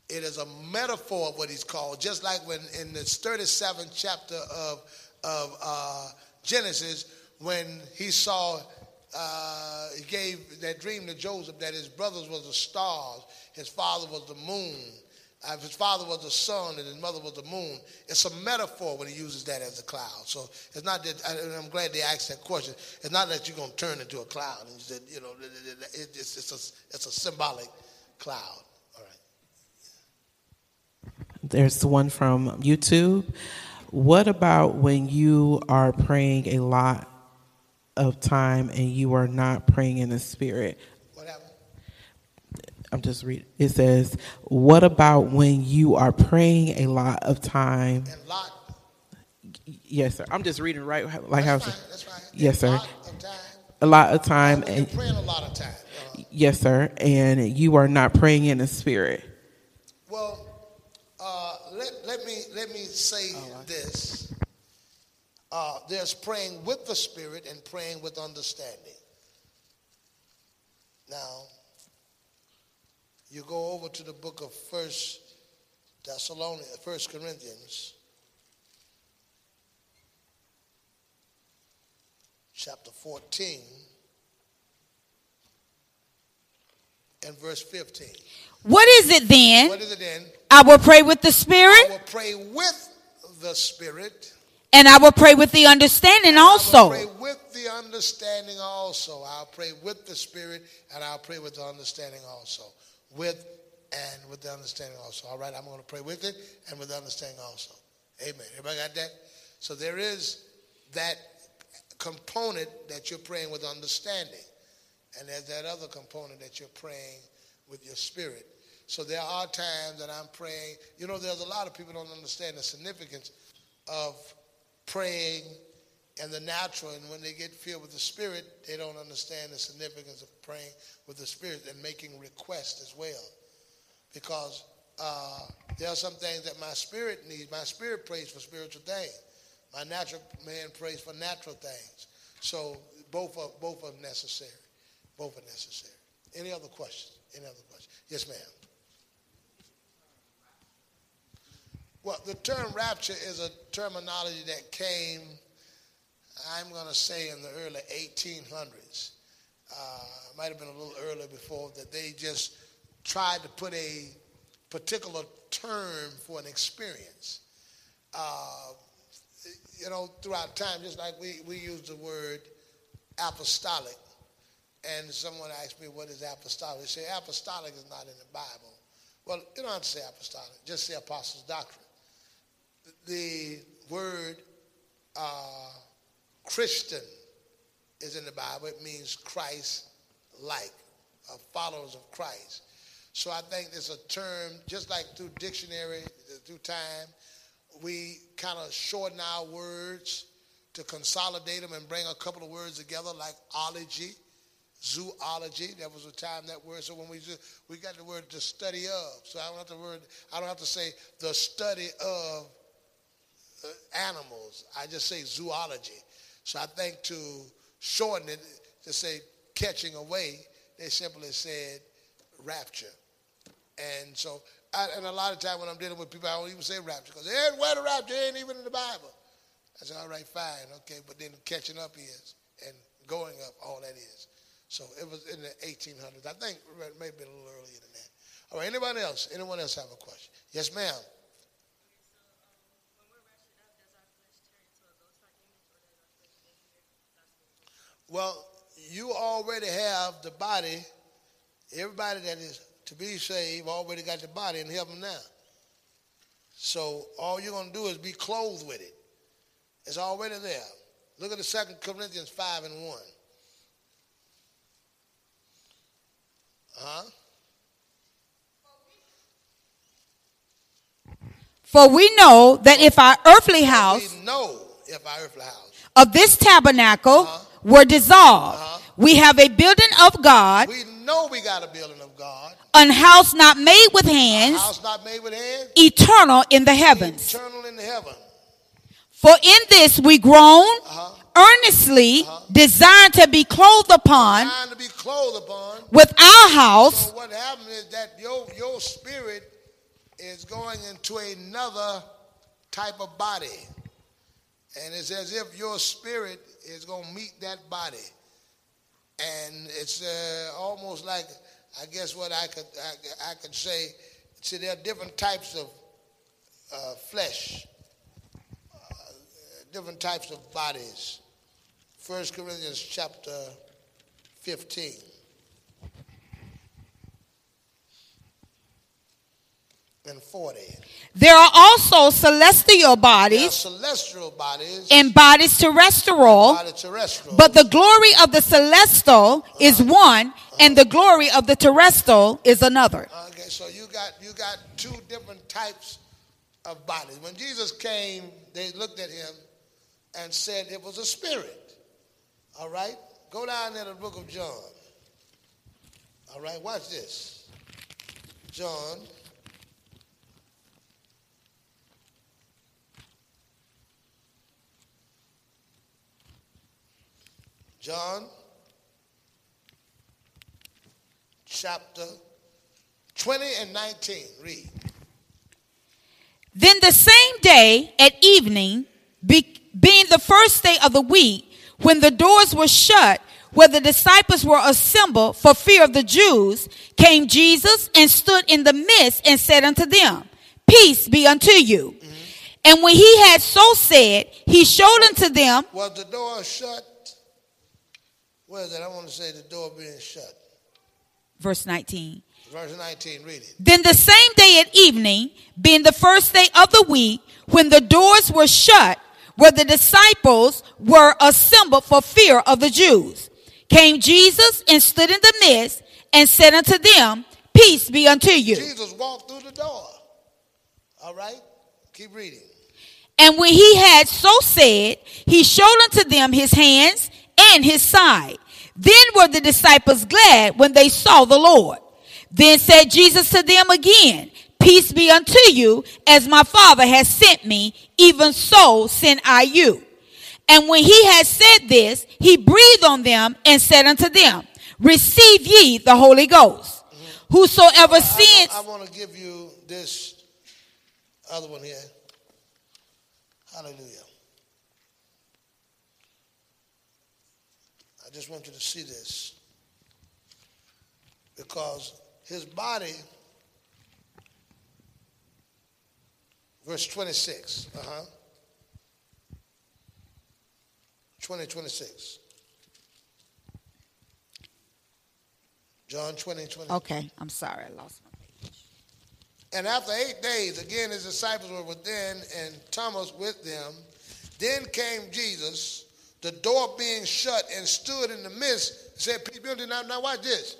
It is a metaphor of what he's called, just like when in the 37th chapter of of uh, Genesis, when he saw uh, he gave that dream to Joseph that his brothers was the stars, his father was the moon, uh, his father was the sun, and his mother was the moon. It's a metaphor when he uses that as a cloud. So it's not that. I'm glad they asked that question. It's not that you're going to turn into a cloud. And you said, you know, it's, it's a it's a symbolic cloud. All right. There's one from YouTube. What about when you are praying a lot of time and you are not praying in the spirit? I'm just reading. It says, "What about when you are praying a lot of time?" And Lot. Yes, sir. I'm just reading right like how. That's fine. That's fine. Yes, A sir. lot of time. A lot of time, and praying a lot of time. Uh-huh. yes, sir. And you are not praying in the spirit. Well, uh, let, let me let me say this. Uh, there's praying with the Spirit and praying with understanding. Now, you go over to the book of First Thessalonians, First Corinthians, chapter 14, and verse 15. What is it then? What is it then? I will pray with the Spirit. I will pray with the Spirit. and I will pray with the understanding I will also. pray with the understanding also. I'll pray with the Spirit and I'll pray with the understanding also. With and with the understanding also. All right, I'm going to pray with it and with the understanding also. Amen. Everybody got that? So there is that component that you're praying with understanding. And there's that other component that you're praying with your spirit. So there are times that I'm praying. You know, there's a lot of people don't understand the significance of praying in the natural, and when they get filled with the Spirit, they don't understand the significance of praying with the Spirit and making requests as well. Because uh, there are some things that my spirit needs. My spirit prays for spiritual things. My natural man prays for natural things. So both are both are necessary. Both are necessary. Any other questions? Any other questions? Yes, ma'am. Well, the term rapture is a terminology that came, I'm going to say, in the early 1800s. Uh, might have been a little earlier before that they just tried to put a particular term for an experience. Uh, you know, throughout time, just like we, we use the word apostolic, and someone asked me, what is apostolic? They say apostolic is not in the Bible. Well, you don't have to say apostolic, just say apostles' doctrine. The word uh, Christian is in the Bible. It means Christ like, uh, followers of Christ. So I think it's a term, just like through dictionary, through time, we kind of shorten our words to consolidate them and bring a couple of words together, like ology, zoology. That was a time that word. So when we just, we got the word the study of. So I don't have to word. I don't have to say the study of uh, animals. I just say zoology. So I think to shorten it to say catching away, they simply said rapture. And so, I, and a lot of time when I'm dealing with people, I don't even say rapture because hey, where the rapture ain't even in the Bible. I say, all right, fine, okay, but then catching up is and going up, all that is. So it was in the 1800s. I think it may have been a little earlier than that. All right, anybody else? Anyone else have a question? Yes, ma'am. Well, you already have the body. Everybody that is to be saved already got the body in heaven now. So all you're going to do is be clothed with it. It's already there. Look at the Second Corinthians 5 and 1. Huh? For we know that if our earthly house We know if our earthly house. of this tabernacle Uh-huh. Were dissolved, we have a building of God, We know we got a building of God. an house not made with A hands, house not made with hands. eternal in the heavens. Eternal in heaven. For in this we groan, Uh-huh. earnestly desiring to be clothed upon be clothed upon. with our house, So what happened is that your, your spirit is going into another type of body. And it's as if your spirit is going to meet that body. And it's uh, almost like, I guess what I could, I, I could say, see, there are different types of uh, flesh, uh, different types of bodies. First Corinthians chapter 15. And 40. there are also celestial bodies celestial bodies and bodies terrestrial, body terrestrial. but the glory of the celestial is uh-huh. one, and the glory of the terrestrial is another. okay, so you got you got two different types of bodies. When Jesus came, they looked at him and said it was a spirit. All right? Go down to the book of John. All right, watch this. John John chapter 20 and 19. Read. Then the same day at evening, be, being the first day of the week, when the doors were shut, where the disciples were assembled for fear of the Jews, came Jesus and stood in the midst and said unto them, Peace be unto you. Mm-hmm. And when he had so said, he showed unto them. Was the door shut? Where is that? I want to say the door being shut. Verse 19. Verse 19, read it. Then the same day at evening, being the first day of the week, when the doors were shut, where the disciples were assembled for fear of the Jews, came Jesus and stood in the midst and said unto them, Peace be unto you. Jesus walked through the door. All right? Keep reading. And when he had so said, he showed unto them his hands and his side. Then were the disciples glad when they saw the Lord. Then said Jesus to them again, Peace be unto you, as my Father has sent me, even so send I you. And when he had said this, he breathed on them and said unto them, Receive ye the Holy Ghost. Whosoever sins. I, want to give you this other one here. Hallelujah. I just want you to see this. Because his body, verse 26, uh huh. 20, 26. John 20, 20. Okay, I'm sorry, I lost my page. And after eight days, again his disciples were within, and Thomas with them. Then came Jesus, the door being shut, and stood in the midst, said, Peace be unto you. Now, watch this.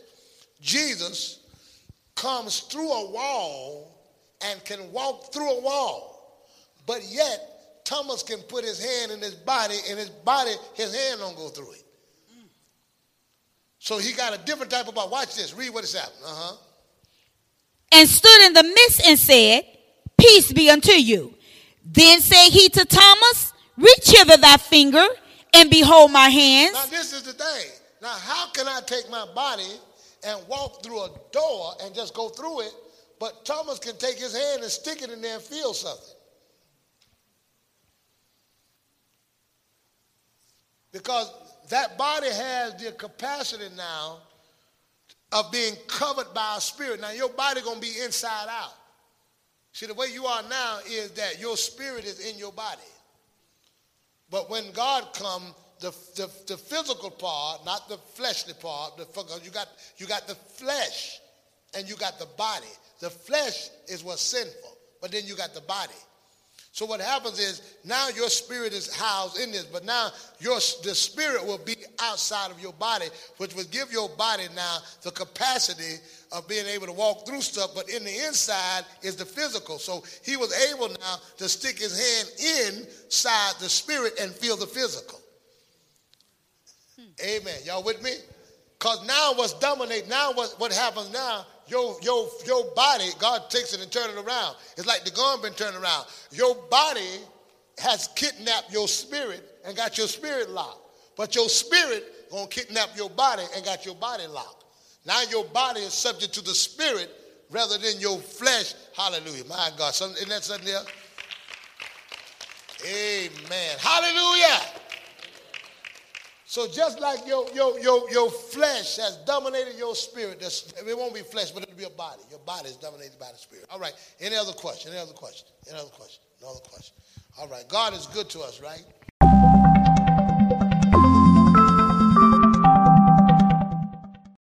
Jesus comes through a wall and can walk through a wall. But yet, Thomas can put his hand in his body, and his body, his hand don't go through it. So he got a different type of body. Watch this. Read what it's happening. Uh-huh. And stood in the midst and said, Peace be unto you. Then said he to Thomas, Reach hither thy finger, and behold my hands. Now this is the thing. Now how can I take my body and walk through a door and just go through it, but Thomas can take his hand and stick it in there and feel something? Because that body has the capacity now of being covered by a spirit. Now your body gonna be inside out. See, the way you are now is that your spirit is in your body. But when God come, the, the, the physical part, not the fleshly part, the, you got you got the flesh and you got the body. The flesh is what's sinful, but then you got the body. So what happens is now your spirit is housed in this, but now your the spirit will be outside of your body, which will give your body now the capacity of being able to walk through stuff. But in the inside is the physical. So he was able now to stick his hand inside the spirit and feel the physical. Hmm. Amen. Y'all with me? Because now what's dominate, now what, what happens now your, your, your body, God takes it and turns it around. It's like the gun been turned around. Your body has kidnapped your spirit and got your spirit locked. But your spirit gonna kidnap your body and got your body locked. Now your body is subject to the spirit rather than your flesh. Hallelujah. My God. Isn't that something there? Amen. Hallelujah. So just like your, your, your, your flesh has dominated your spirit, it won't be flesh, but it'll be a body. Your body is dominated by the spirit. All right. Any other question? Any other question? Any other question? No other question. All right. God is good to us, right?